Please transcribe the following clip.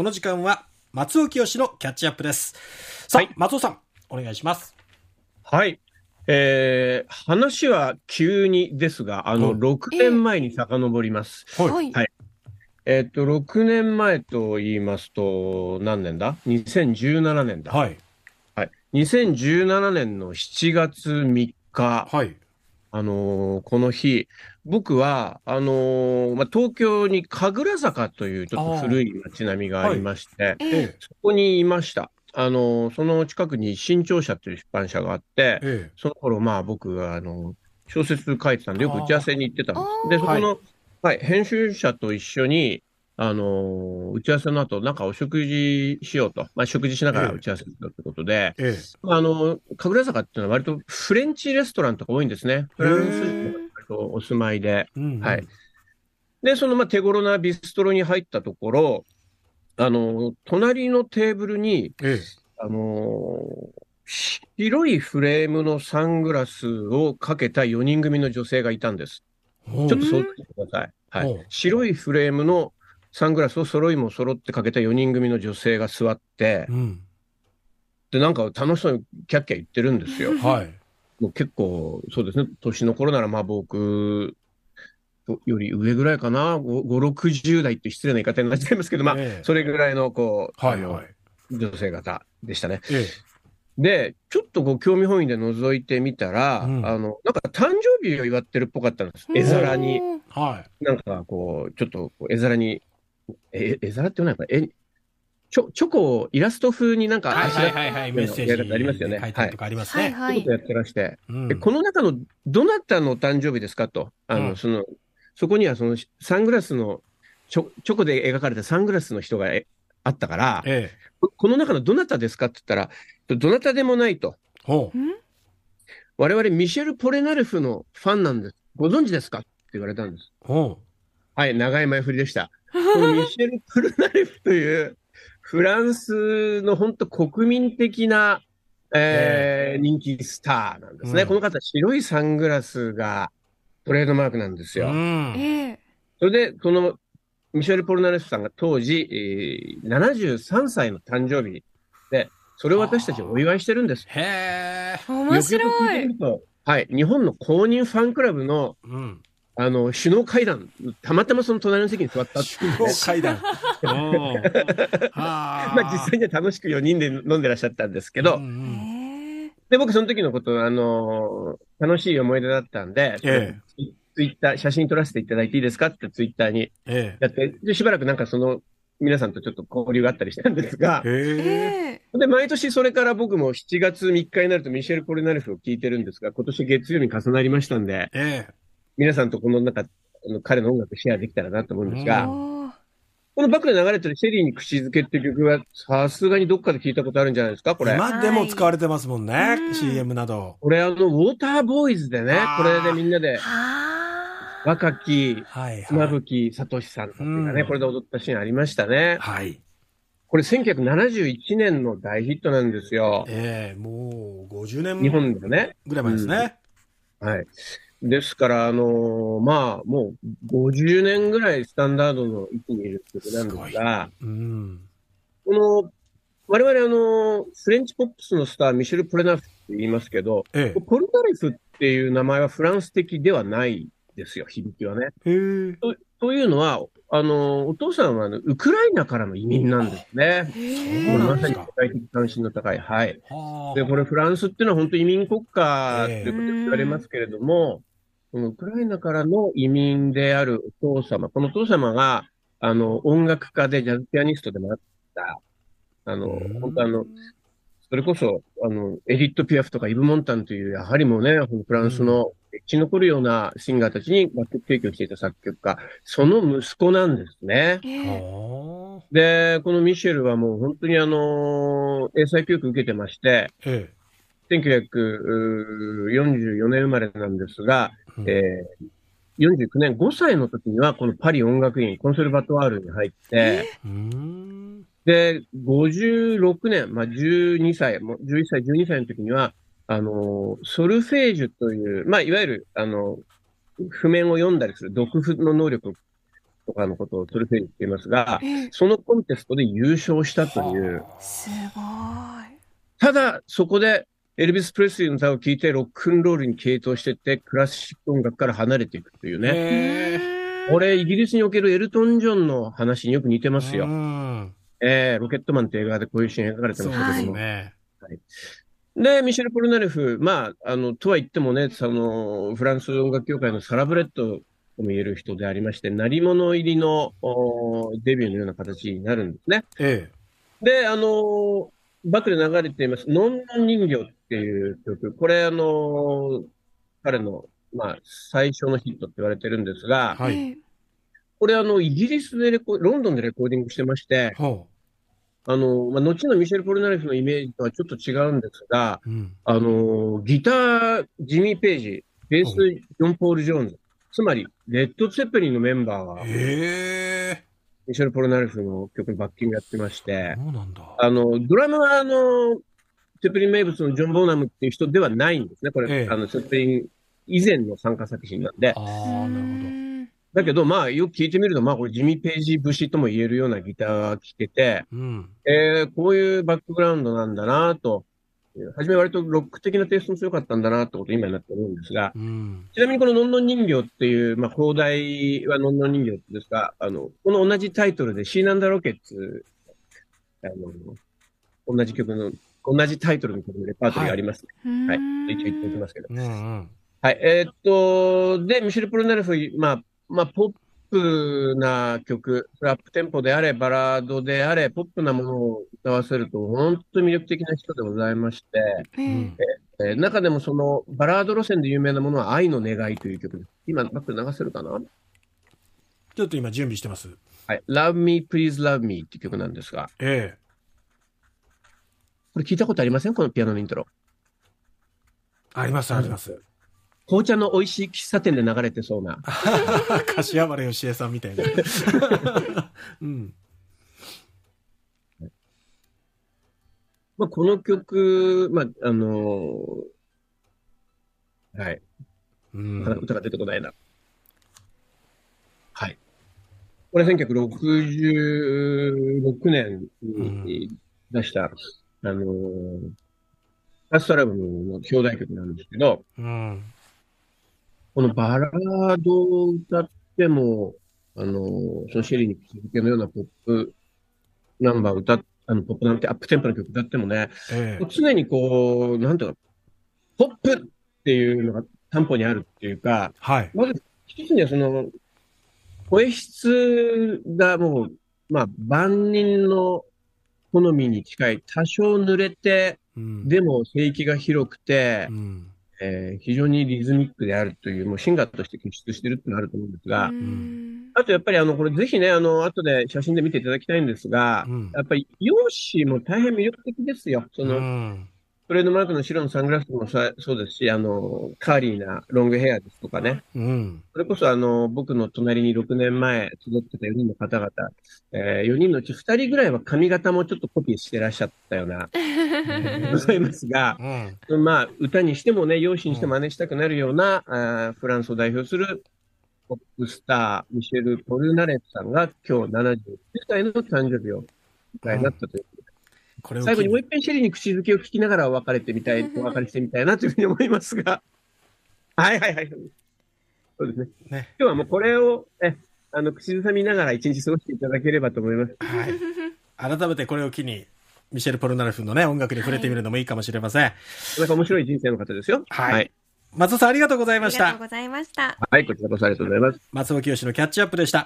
この時間は、松尾清のキャッチアップです。さあ、はい松尾さん、お願いします。はい。えー、話は急にですが、あの、うん6年前に遡ります。はい。はいえっと、6年前と言いますと、何年だ ?2017 年だ。はい。はい。2017年の7月3日、はい。あのーこの日、僕は、あのーまあ、東京に神楽坂というちょっと古い街並みがありまして、えええ。そこにいました。あのーその近くに新潮社という出版社があって、えその頃、まあ僕が、あの、小説書いてたんで、よく打ち合わせに行ってたんであす。で、そこの、はい、編集者と一緒に、あの、打ち合わせの後、なんかお食事しようと。まあ食事しながらええ打ち合わせするってことで、え。えまああの、神楽坂っていうのは割とフレンチレストランとか多いんですね。フランス人お住まいで。え。うんはい。で、そのまあ手頃なビストロに入ったところ、あの、隣のテーブルに、ええ。あのー白いフレームのサングラスをかけた4人組の女性がいたんです。ちちょっと想像してください。はうんい。白いフレームのサングラスを揃いも揃ってかけた4人組の女性が座ってう、ん。で、なんか楽しそうにキャッキャ言ってるんですよ。はい。もう結構、そうですね、年の頃ならまあ僕より上ぐらいかな、5、60代って失礼な言い方になっちゃいますけど、まあ、ええそれぐらいの、こう、はいはい。女性方でしたね。ええ。で、ちょっとご興味本位で覗いてみたら、うんあの、なんか誕生日を祝ってるっぽかったんです。絵皿に、はなんかこう、ちょっとこう絵皿に、え、絵皿って言わないかな？え、チョ、チョコをイラスト風になんい。かはいはいはいはい。メッセージやり方ありますよね書いたりとかありますね。はいはいてこと。やってらして、うんでこの中のどなたのお誕生日ですかと、あの、うんその、そこにはそのサングラスの、チョチョコで描かれたサングラスの人がえあったから、ええ。ここの中のどなたですかって言ったら、どなたでもないと。ほう。我々ミシェル・ポレナルフのファンなんです。ご存知ですか？って言われたんです。ほはい、長い前振りでした。このミシェル・ポレナルフという、フランスの本当国民的な、えー人気スターなんですね。うんこの方、白いサングラスがトレードマークなんですう。よ。うん。ええ。それで、このミシェル・ポルナレスさんが当時、えー73歳の誕生日で、それを私たちお祝いしてるんです。へえ。面白い。はい、日本の公認ファンクラブの、うん。あの、首脳会談、たまたまその隣の席に座ったっていうね首脳会談。まあ実際には楽しく4人で飲んでらっしゃったんですけど、うんうんええ。で、僕その時のこと、あのー楽しい思い出だったんで、えツイッター、写真撮らせていただいていいですかってツイッターにえやって、で、しばらくなんかその、皆さんとちょっと交流があったりしたんですが。で、毎年それから僕も7月3日になるとミシェル・ポレナレフを聞いてるんですが、今年月曜日に重なりましたんで、ええ。皆さんとこの中、あの彼の音楽シェアできたらなと思うんですが、このバックで流れてるシェリーに口づけっていう曲は、さすがにどっかで聞いたことあるんじゃないですか、これ。今でも使われてますもんねう。ん CM など。これあの、ウォーターボーイズでねこれでみんなで、はあ。若き、はい妻はい。夫木聡さんたちがね、うんこれで踊ったシーンありましたね。はい。これ1971年の大ヒットなんですよ。ええ、もう50年日本でね。ぐらい前ですね。はい。ですから、あのーまあ、もう50年ぐらいスタンダードの位置にいる曲なんですが、うん。この、我々あの、フレンチポップスのスター、ミシェル・プレナフって言いますけど、えポルナレフっていう名前はフランス的ではないですよ、響きはね。え。へえ。というのは、あの、お父さんはあのウクライナからの移民なんですね。へそうこれまさになんですか世界的関心の高い。はい。はあ。で、これフランスっていうのは本当移民国家ということで言われますけれども、ウクライナからの移民であるお父様、このお父様が、あの、音楽家でジャズピアニストでもあった、あのうん、本当あの、それこそ、あの、エディット・ピアフとかイブ・モンタンという、やはりもうね、フランスの生き残るようなシンガーたちに楽曲提供していた作曲家、その息子なんですね。で、このミシェルはもう本当にあの、英才教育受けてまして、え1944年生まれなんですが、うんえー49年、5歳の時にはこのパリ音楽院、コンセルバトワールに入って。で、56年、まあ、12歳、もう11歳、12歳の時には、あの、ソルフェージュという、まあ、いわゆる、あの、譜面を読んだりする読譜の能力をとかのことをそういうふうに言っていますが、ええそのコンテストで優勝したという。すごい。ただ、そこでエルビス・プレスリーの歌を聴いてロックンロールに傾倒していって、クラシック音楽から離れていくというね。これ、イギリスにおけるエルトン・ジョンの話によく似てますうよ。んえー、ロケットマンって映画でこういうシーン描かれてましたけども。ね。で、ミシェル・ポルナレフ、まあ、あの、とは言ってもね、その、フランス音楽協会のサラブレッドとも言える人でありまして、鳴り物入りのおデビューのような形になるんですね。えで、あの、バックで流れています、ノンノン人形っていう曲。これ、あの、彼の、まあ、最初のヒットって言われてるんですが、はいええこれ、あの、イギリスでレコ、ロンドンでレコーディングしてましてえ。、ほあの、まあ、後のミシェル・ポルナレフのイメージとはちょっと違うんですが、う。うん。あの、ギター、ジミー・ページ、ベース、ジョン・ポール・ジョーンズ、つまり、レッド・ツェッペリンのメンバーが。ミシェル・ポルナレフの曲にバッキングやってまして、そうなんだ。あの、ドラムは、あの、ツェッペリン名物のジョン・ボーナムっていう人ではないんですね。これ、ええあの、ツェッペリン以前の参加作品なんで。ああ、なるほど。だけど、まあ、よく聞いてみると、まあ、これ、ジミー・ページ節とも言えるようなギターが聴けて、うん。えー、こういうバックグラウンドなんだなと、初め割とロック的なテイストも強かったんだなってことを今になって思うんですが、うん。ちなみにこののんのん人形っていう、まあ、放題はのんのん人形ですが、あの、この同じタイトルでシーナンダロケッツ、あの、同じ曲の、同じタイトルの曲のレパートリーがあります、ね。はい。一応言っておきますけど。うんうん。はい。えーっと、で、ミシェル・プロナレフ、まあ、まあ、ポップな曲、それアップテンポであれ、バラードであれ、ポップなものを歌わせると、本当に魅力的な人でございまして、ええうん。えー中でもそのバラード路線で有名なものは愛の願いという曲です。今、バックで流せるかな？ちょっと今準備してます。はい。Love Me, Please Love Me っていう曲なんですが、ええ。これ聞いたことありません？このピアノのイントロ。あります、あります。紅茶の美味しい喫茶店で流れてそうな。柏原芳恵さんみたいな。うん。まあ、この曲、まあ、あのーはい。うん。歌が出てこないな。はい。これ1966年に出した、あのー、ファーストアルバムの表題曲なんですけど、うん。このバラードを歌っても、あのー、そのシェリーに口づけのようなポップナンバーを歌っ、あの、ポップなんてアップテンポの曲歌ってもね、ええ。常にこう、なんていうか、ポップっていうのが担保にあるっていうか、はい。まず一つにはその、声質がもう、まあ、万人の好みに近い、多少濡れて、うん。でも声域が広くてう、ん。えー非常にリズミックであるという、もうシンガーとして傑出してるっていうのがあると思うんですが、うんあとやっぱりあの、これぜひね、あの、後で写真で見ていただきたいんですが、うんやっぱり容姿も大変魅力的ですよ。その、うん。トレードマークの白のサングラスもさそうですし、あの、カーリーなロングヘアですとかね。うん。それこそあの、僕の隣に6年前集ってた4人の方々、えー4人のうち2人ぐらいは髪型もちょっとコピーしてらっしゃったような、ございますが、うん。まあ、歌にしてもね、容姿にして真似したくなるような、あーフランスを代表するポップスター、ミシェル・ポルナレットさんが今日79歳の誕生日を迎えになったということでこれを最後にもう機一遍シェリーに口づけを聞きながらお別れてみたい、お別れしてみたいなというふうに思いますが。はいはいはい。そうですね。にね。今日はもうこれを、え、あの、口ずさみながら一日過ごしていただければと思います。はい。改めてこれを機に、ミシェル・ポルナレフのね、音楽に触れてみるのもいいかもしれません。なかなか面白い人生の方ですよ。はいはい。松尾さんありがとうございました。ありがとうございました。はい、こちらこそありがとうございます。松尾清のキャッチアップでした。